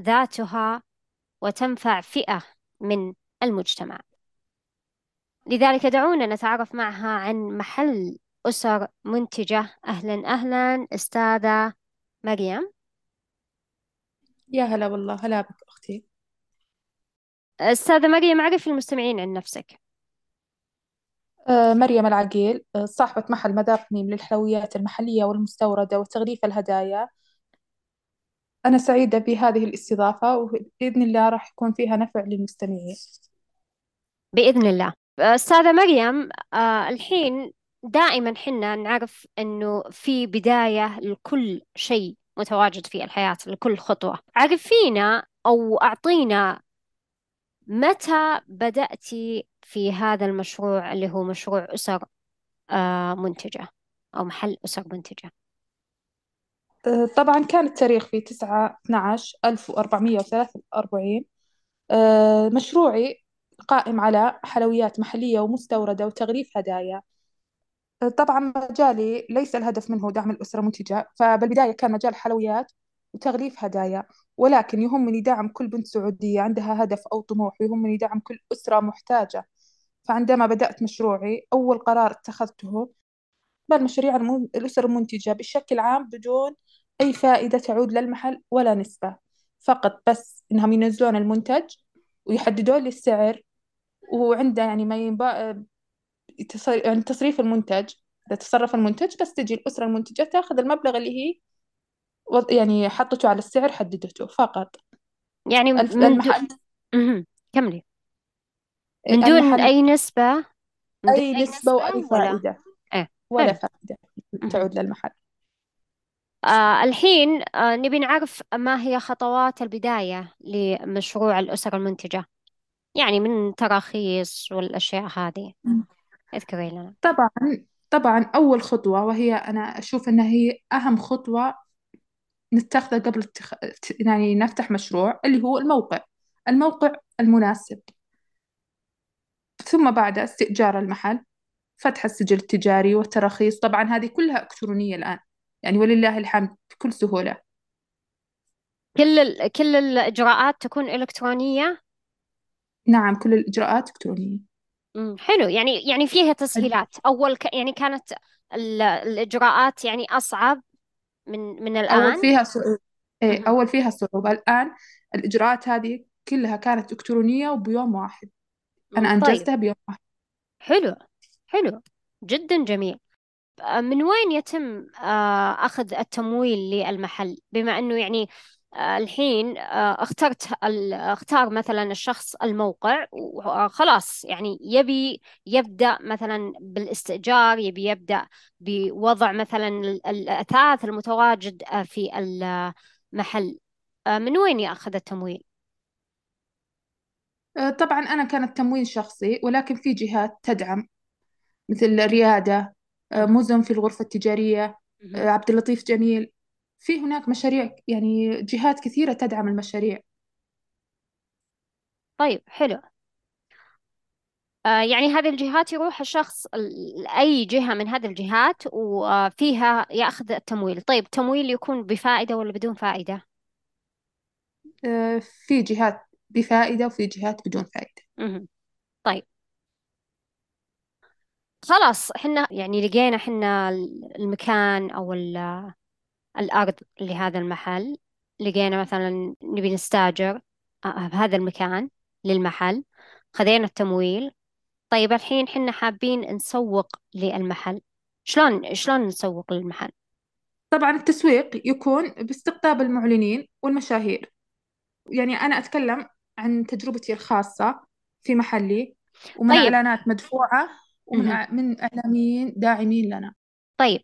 ذاتها وتنفع فئة من المجتمع. لذلك دعونا نتعرف معها عن محل أسر منتجة. أهلا أهلا أستاذة مريم. يا هلا والله. هلا بك أختي. أستاذة مريم عرفي المستمعين عن نفسك. آه، مريم العقيل آه، صاحبة محل مدار تميم للحلويات المحلية والمستوردة وتغليف الهدايا. أنا سعيدة بهذه الاستضافة وبإذن الله راح يكون فيها نفع للمستمعين. بإذن الله. أستاذة مريم آه الحين دائما حنا نعرف أنه في بداية لكل شيء متواجد في الحياة لكل خطوة. عرفينا أو أعطينا متى بدأتي في هذا المشروع اللي هو مشروع أسر آه منتجة أو محل أسر منتجة؟ طبعا كان التاريخ في تسعة 12 1443 آه، مشروعي قائم على حلويات محلية ومستوردة وتغليف هدايا. آه، طبعا مجالي ليس الهدف منه دعم الأسرة المنتجة فبالبداية كان مجال حلويات وتغليف هدايا ولكن يهمني دعم كل بنت سعودية عندها هدف أو طموح ويهمني دعم كل أسرة محتاجة. فعندما بدأت مشروعي أول قرار اتخذته بل مشاريع الم- الأسر المنتجة بشكل عام بدون أي فائدة تعود للمحل ولا نسبة. فقط بس إنهم ينزلون المنتج ويحددون لي السعر وعنده يعني ما ينبغي يعني تصريف المنتج. إذا تصرف المنتج بس تجي الأسرة المنتجة تأخذ المبلغ اللي هي يعني حطته على السعر حددته فقط. يعني الف- من دون المحل. كملي. من دون المحل أي نسبة؟ من دون أي أي نسبة وأي فائدة. إيه ولا فائدة. تعود للمحل. آه الحين آه نبي نعرف ما هي خطوات البداية لمشروع الأسر المنتجة. يعني من تراخيص والأشياء هذه. اذكري لنا. طبعا طبعا أول خطوة وهي أنا أشوف أنها هي أهم خطوة نتخذها قبل التخ... يعني نفتح مشروع اللي هو الموقع. الموقع المناسب. ثم بعد استئجار المحل. فتح السجل التجاري والتراخيص طبعا هذه كلها إلكترونية الآن. يعني ولله الحمد بكل سهولة. كل ال... كل الإجراءات تكون إلكترونية؟ نعم كل الإجراءات إلكترونية. مم. حلو. يعني يعني فيها تسهيلات. أول ك... يعني كانت ال... الإجراءات يعني أصعب من من أول الآن فيها صعوبة إيه. أول فيها صعوبة الآن الإجراءات هذه كلها كانت إلكترونية وبيوم واحد. أنا طيب. أنجزتها بيوم واحد. حلو. حلو جدا جميل. آه، من وين يتم آه، أخذ التمويل للمحل؟ بما أنه يعني آه، الحين اخترت اختار مثلا الشخص الموقع وخلاص يعني يبي يبدأ مثلا بالاستئجار يبي يبدأ بوضع مثلا ال- الأثاث المتواجد في المحل. من وين يأخذ التمويل؟ طبعا أنا كان التمويل شخصي ولكن في جهات تدعم. مثل ريادة آه،. مزن في الغرفة التجارية. آه، عبد اللطيف جميل في هناك مشاريع يعني جهات كثيرة تدعم المشاريع طيب حلو آه، يعني هذه الجهات يروح الشخص ال- أي جهة من هذه الجهات وفيها يأخذ التمويل طيب تمويل يكون بفائدة ولا بدون فائدة؟ آه، في جهات بفائدة وفي جهات بدون فائدة مهم. طيب خلاص حنا يعني لقينا حنا المكان أو ال- الأرض لهذا المحل لقينا مثلا نبي نستاجر آه، هذا المكان للمحل خذينا التمويل. طيب الحين حنا حابين نسوق للمحل. شلون شلون نسوق للمحل؟ طبعا التسويق يكون باستقطاب المعلنين والمشاهير. يعني أنا أتكلم عن تجربتي الخاصة في محلي ومن طيب. إعلانات مدفوعة ومن من إعلاميين داعمين لنا. طيب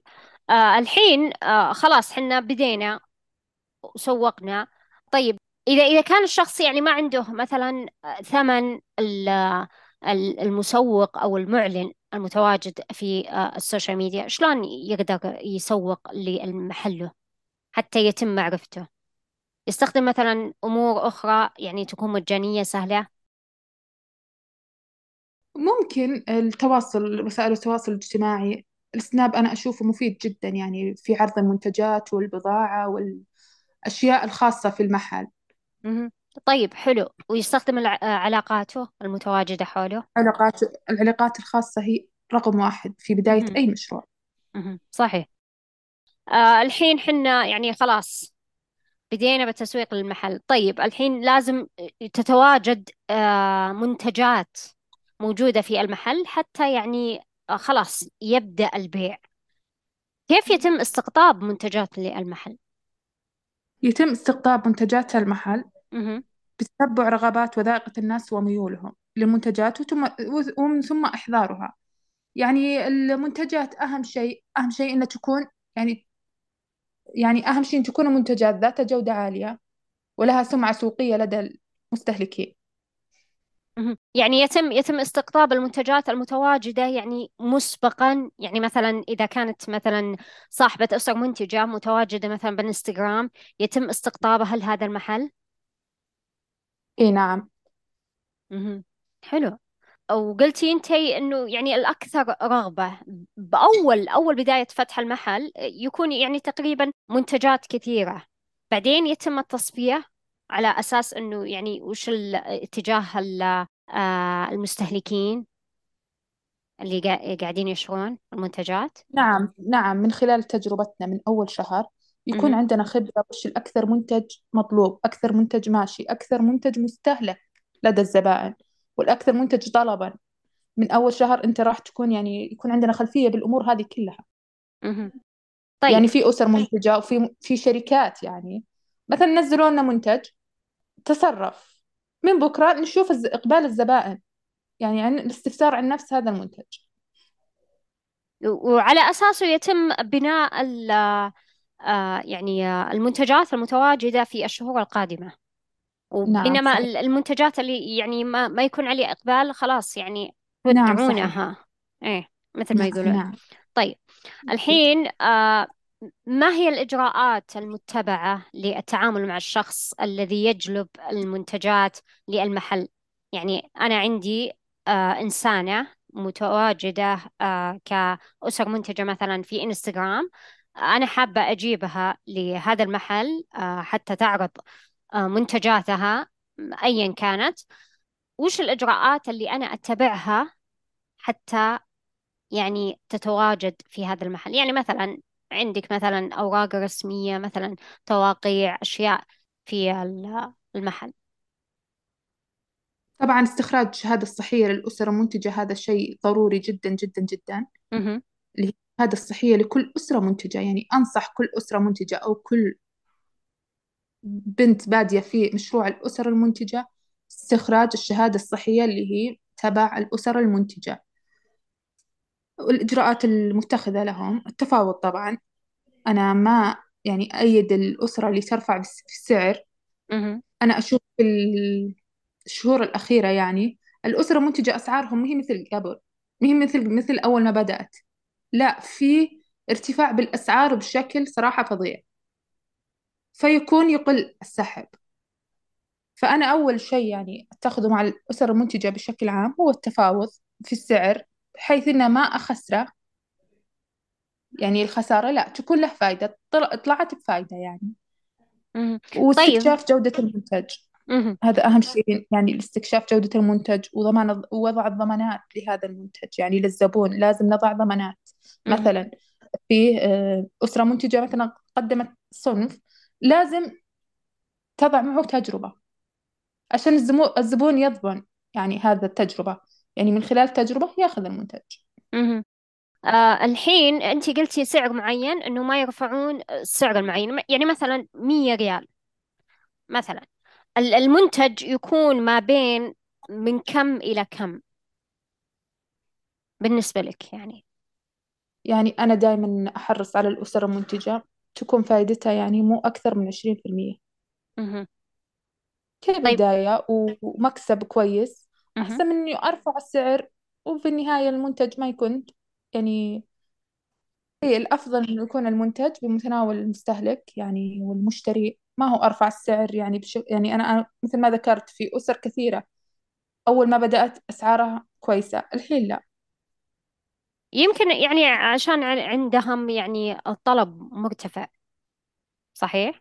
آه الحين آه خلاص حنا بدينا وسوقنا. طيب إذا إذا كان الشخص يعني ما عنده مثلا ثمن ال- ال- المسوق أو المعلن المتواجد في آه، السوشيال ميديا شلون يقدر يسوق لمحله حتى يتم معرفته؟ يستخدم مثلا أمور أخرى يعني تكون مجانية سهلة؟ ممكن التواصل وسائل التواصل الاجتماعي السناب أنا أشوفه مفيد جدا يعني في عرض المنتجات والبضاعة والأشياء الخاصة في المحل مهم. طيب حلو ويستخدم الع- علاقاته المتواجدة حوله علاقات العلاقات الخاصة هي رقم واحد في بداية مهم. أي مشروع مهم. صحيح آه الحين حنا يعني خلاص بدينا بالتسويق للمحل طيب الحين لازم تتواجد آه منتجات موجودة في المحل حتى يعني آه خلاص يبدأ البيع. كيف يتم استقطاب منتجات للمحل؟ يتم استقطاب منتجات المحل. بتتبع رغبات وذائقة الناس وميولهم للمنتجات ومن ثم إحضارها. يعني المنتجات أهم شيء أهم شيء إنها تكون يعني يعني أهم شيء أن تكون المنتجات ذات جودة عالية ولها سمعة سوقية لدى المستهلكين. مهم. يعني يتم يتم استقطاب المنتجات المتواجدة يعني مسبقا. يعني مثلا إذا كانت مثلا صاحبة أسر منتجة متواجدة مثلا بالانستغرام يتم استقطابها لهذا المحل؟ إي نعم. مهم. حلو. وقلتي انتي إنه يعني الأكثر رغبة بأول أول بداية فتح المحل يكون يعني تقريبا منتجات كثيرة. بعدين يتم التصفية؟ على أساس إنه يعني وش ال- اتجاه ال- آه، المستهلكين اللي قا- قاعدين يشترون المنتجات؟ نعم نعم من خلال تجربتنا من أول شهر يكون مهم. عندنا خبرة وش الأكثر منتج مطلوب أكثر منتج ماشي أكثر منتج مستهلك لدى الزبائن والأكثر منتج طلبا. من أول شهر أنت راح تكون يعني يكون عندنا خلفية بالأمور هذه كلها. مهم. طيب. يعني في أسر منتجة وفي في شركات يعني. مثلا نزلوا لنا منتج تصرف من بكرة نشوف الز- إقبال الزبائن. يعني عن الاستفسار عن نفس هذا المنتج. وعلى أساسه يتم بناء ال- آه، يعني آه، المنتجات المتواجدة في الشهور القادمة. نعم وبينما صحيح. ال- المنتجات اللي يعني ما, ما يكون عليه إقبال خلاص يعني نعم صحيح. إيه مثل ما نعم يقولون. نعم. طيب الحين آه ما هي الإجراءات المتبعة للتعامل مع الشخص الذي يجلب المنتجات للمحل؟ يعني أنا عندي آه إنسانة متواجدة آه كأسر منتجة مثلا في إنستغرام. أنا حابة أجيبها لهذا المحل آه حتى تعرض منتجاتها أيا كانت. وش الإجراءات اللي أنا أتبعها حتى يعني تتواجد في هذا المحل؟ يعني مثلا عندك مثلا أوراق رسمية مثلا تواقيع أشياء في ال- المحل. طبعا استخراج الشهادة الصحية للأسر المنتجة هذا شيء ضروري جدا جدا جدا. مهم. اللي هي الشهادة الصحية لكل أسرة منتجة. يعني أنصح كل أسرة منتجة أو كل بنت بادية في مشروع الأسر المنتجة استخراج الشهادة الصحية اللي هي تبع الأسر المنتجة. والإجراءات المتخذة لهم التفاوض طبعا. أنا ما يعني أيد الأسرة اللي ترفع في السعر. مهم. أنا أشوف في الشهور الأخيرة يعني الأسرة المنتجة أسعارهم هي مثل قبل هي مثل مثل أول ما بدأت. لا في ارتفاع بالأسعار بشكل صراحة فظيع. فيكون يقل السحب. فأنا أول شيء يعني أتخذه مع الأسر المنتجة بشكل عام هو التفاوض في السعر بحيث إنه ما أخسره. يعني الخسارة لا تكون له فايدة طل- طلعت بفايدة يعني مهم. طيب واستكشاف جودة المنتج. هذا أهم شيء يعني الاستكشاف جودة المنتج وضمان ووضع الضمانات لهذا المنتج يعني للزبون لازم نضع ضمانات. مثلا في آه، أسرة منتجة مثلا قدمت صنف لازم تضع معه تجربة عشان الزبون يضمن يعني هذا التجربة يعني من خلال التجربة ياخذ المنتج. آه الحين أنت قلتي سعر معين إنه ما يرفعون السعر المعين. يعني مثلا 100 ريال مثلا. ال- المنتج يكون ما بين من كم إلى كم؟ بالنسبة لك يعني. يعني أنا دائما أحرص على الأسر المنتجة تكون فائدتها يعني مو أكثر من عشرين في المية. مهم. طيب. كبداية ومكسب كويس. مهم. أحسن من إني أرفع السعر وفي النهاية المنتج ما يكون يعني إيه الأفضل إنه يكون المنتج بمتناول المستهلك يعني والمشتري ما هو أرفع السعر يعني بش... يعني أنا أنا مثل ما ذكرت في أسر كثيرة أول ما بدأت أسعارها كويسة الحين لا يمكن يعني عشان ع- عندهم يعني الطلب مرتفع صحيح؟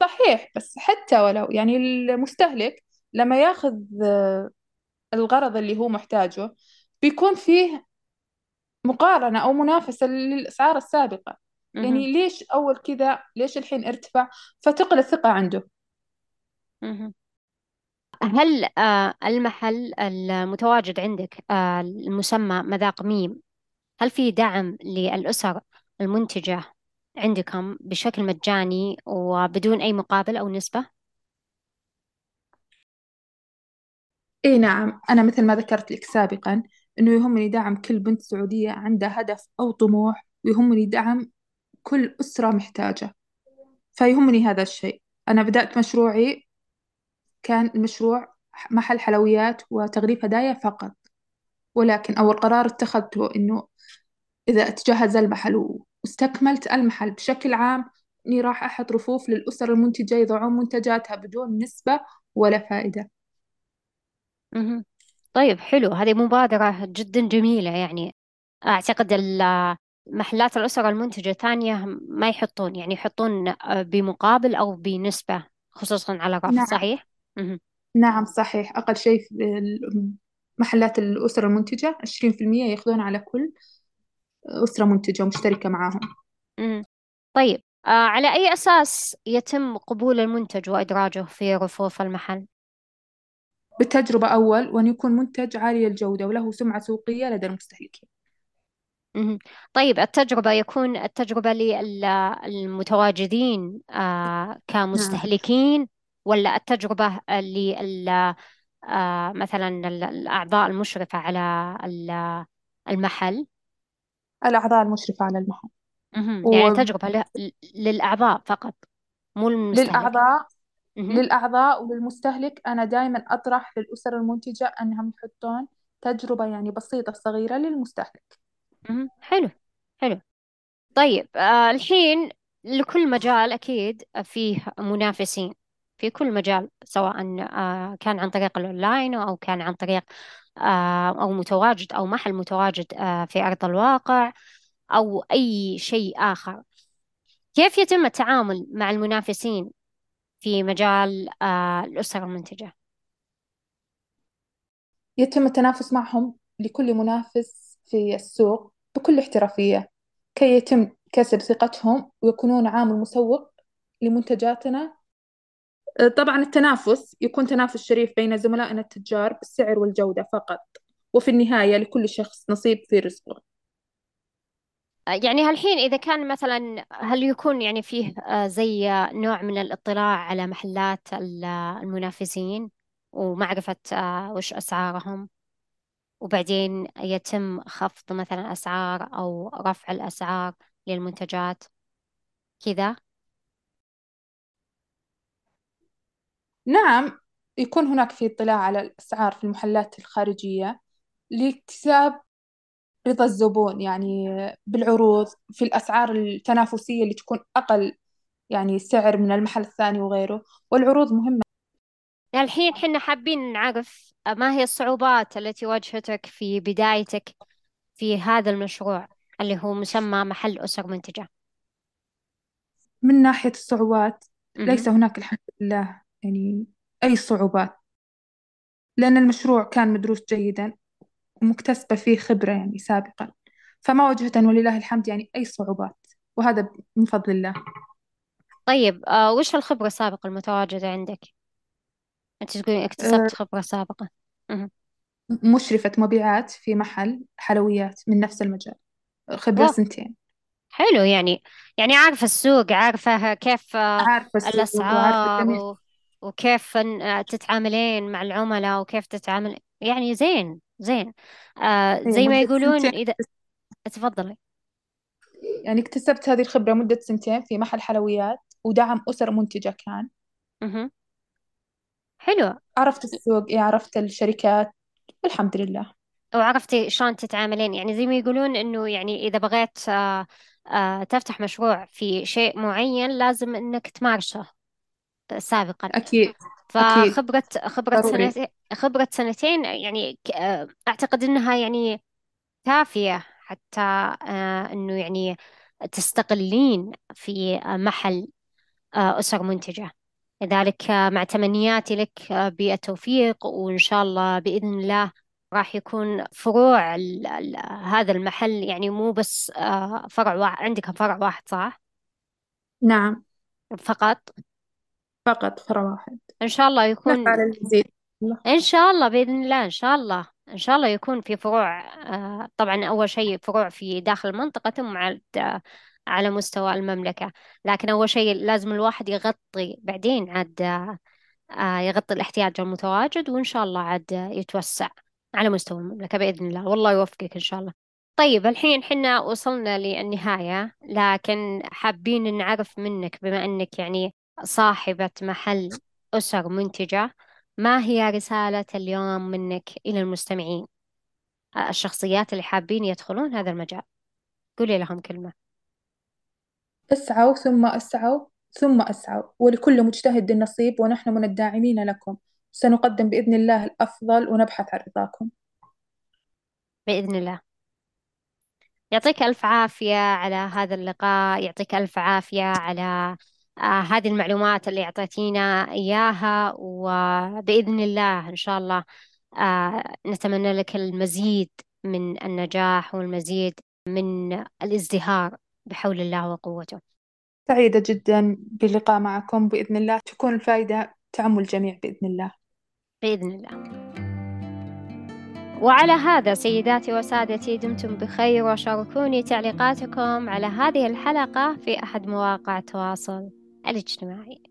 صحيح بس حتى ولو يعني المستهلك لما ياخذ آه، الغرض اللي هو محتاجه بيكون فيه مقارنة أو منافسة للأسعار السابقة. يعني ليش أول كذا ليش الحين ارتفع فتقل الثقة عنده. هل آه، المحل المتواجد عندك آه، المسمى مذاق ميم هل في دعم للأسر المنتجة عندكم بشكل مجاني وبدون أي مقابل أو نسبة؟ إي نعم أنا مثل ما ذكرت لك سابقا إنه يهمني دعم كل بنت سعودية عندها هدف أو طموح ويهمني دعم كل أسرة محتاجة. فيهمني هذا الشيء. أنا بدأت مشروعي كان المشروع محل حلويات وتغليف هدايا فقط. ولكن أول قرار اتخذته إنه إذا تجهز المحل واستكملت المحل بشكل عام إني راح أحط رفوف للأسر المنتجة يضعون منتجاتها بدون نسبة ولا فائدة. طيب حلو هذه مبادرة جدا جميلة يعني أعتقد ال- محلات الأسرة المنتجة الثانية ما يحطون يعني يحطون آه، بمقابل أو بنسبة خصوصا على الرف نعم صحيح؟ مهم. نعم صحيح أقل شيء في ال- محلات الأسر المنتجة عشرين في المية يأخذون على كل أسرة منتجة مشتركة معاهم مهم. طيب آه، على أي أساس يتم قبول المنتج وإدراجه في رفوف المحل؟ بالتجربة أول وأن يكون منتج عالي الجودة وله سمعة سوقية لدى المستهلكين مهم. طيب التجربة يكون التجربة للمتواجدين آه، نعم كمستهلكين ولا التجربة لل آه، مثلا ال- الأعضاء المشرفة على ال- المحل الأعضاء المشرفة على المحل مهم. يعني تجربة ل- للأعضاء فقط مو المستهلك مهم. للأعضاء وللمستهلك أنا دائما أطرح للأسر المنتجة أنهم يحطون تجربة يعني بسيطة صغيرة للمستهلك. حلو حلو. طيب آه الحين لكل مجال أكيد فيه منافسين في كل مجال سواء آه كان عن طريق الأونلاين أو كان عن طريق آه أو متواجد أو محل متواجد آه في أرض الواقع أو أي شيء آخر. كيف يتم التعامل مع المنافسين في مجال آه الأسر المنتجة؟ يتم التنافس معهم لكل منافس في السوق بكل احترافية كي يتم كسب ثقتهم ويكونون عامل مسوق لمنتجاتنا طبعا التنافس يكون تنافس شريف بين زملائنا التجار بالسعر والجودة فقط وفي النهاية لكل شخص نصيب في رزقه يعني هالحين إذا كان مثلا هل يكون يعني فيه آه زي نوع من الاطلاع على محلات ال- المنافسين ومعرفة آه وش أسعارهم؟ وبعدين يتم خفض مثلا أسعار أو رفع الأسعار للمنتجات كذا؟ نعم يكون هناك في اطلاع على الأسعار في المحلات الخارجية. لاكتساب رضا الزبون يعني بالعروض في الأسعار التنافسية اللي تكون أقل يعني سعر من المحل الثاني وغيره. والعروض مهمة. الحين حنا حابين نعرف ما هي الصعوبات التي واجهتك في بدايتك في هذا المشروع اللي هو مسمى محل أسر منتجة؟ من ناحية الصعوبات. ليس هناك الحمد لله يعني أي صعوبات. لأن المشروع كان مدروس جيدا. ومكتسبة فيه خبرة يعني سابقا. فما واجهت ولله الحمد يعني أي صعوبات. وهذا من فضل الله. طيب آه وش الخبرة السابقة المتواجدة عندك؟ أنت تقولين اكتسبت خبرة سابقة. مهم. مشرفة مبيعات في محل حلويات من نفس المجال. خبرة واو. سنتين. حلو يعني. يعني عارفة السوق عارفة كيف آه، عارفة السوق وعارفة الأسعار جميع و... وكيف إن- آه، تتعاملين مع العملاء وكيف تتعامل. يعني زين. زين. آه هي زي ما مدة يقولون سنتين. إذا تفضلي يعني اكتسبت هذه الخبرة مدة سنتين في محل حلويات ودعم أسر منتجة كان. مهم. حلو. عرفت السوق إيه عرفت الشركات. الحمد لله. وعرفتي شلون تتعاملين. يعني زي ما يقولون إنه يعني إذا بغيت آه، آه، تفتح مشروع في شيء معين لازم إنك تمارسه. سابقا. أكيد فخبرة خبرة ضروري. سنتين خبرة سنتين يعني أعتقد إنها يعني كافية حتى آه، إنه يعني تستقلين في آه، محل آه، أسر منتجة. لذلك مع تمنياتي لك بالتوفيق وإن شاء الله بإذن الله راح يكون فروع ال- ال- هذا المحل يعني مو بس فرع واحد عندك فرع واحد صح؟ نعم. فقط؟ فقط فرع واحد. إن شاء الله يكون. إن شاء الله بإذن الله إن شاء الله. إن شاء الله يكون في فروع آه، طبعا أول شيء فروع في داخل المنطقة ثم على على مستوى المملكة. لكن أول شيء لازم الواحد يغطي بعدين عاد آه، يغطي الاحتياج المتواجد وإن شاء الله عاد يتوسع على مستوى المملكة بإذن الله. والله يوفقك إن شاء الله. طيب الحين حنا وصلنا للنهاية لكن حابين نعرف منك بما أنك يعني صاحبة محل أسر منتجة ما هي رسالة اليوم منك إلى المستمعين؟ الشخصيات اللي حابين يدخلون هذا المجال. قولي لهم كلمة. اسعوا ثم اسعوا ثم اسعوا ولكل مجتهد نصيب ونحن من الداعمين لكم. سنقدم بإذن الله الأفضل ونبحث عن رضاكم. بإذن الله. يعطيك ألف عافية على هذا اللقاء يعطيك ألف عافية على آه هذه المعلومات اللي أعطيتينا إياها وبإذن الله إن شاء الله آه نتمنى لك المزيد من النجاح والمزيد من الازدهار بحول الله وقوته. سعيدة جدا باللقاء معكم بإذن الله تكون الفائدة تعم الجميع بإذن الله. بإذن الله. وعلى هذا سيداتي وسادتي دمتم بخير وشاركوني تعليقاتكم على هذه الحلقة في أحد مواقع التواصل. الاجتماعي.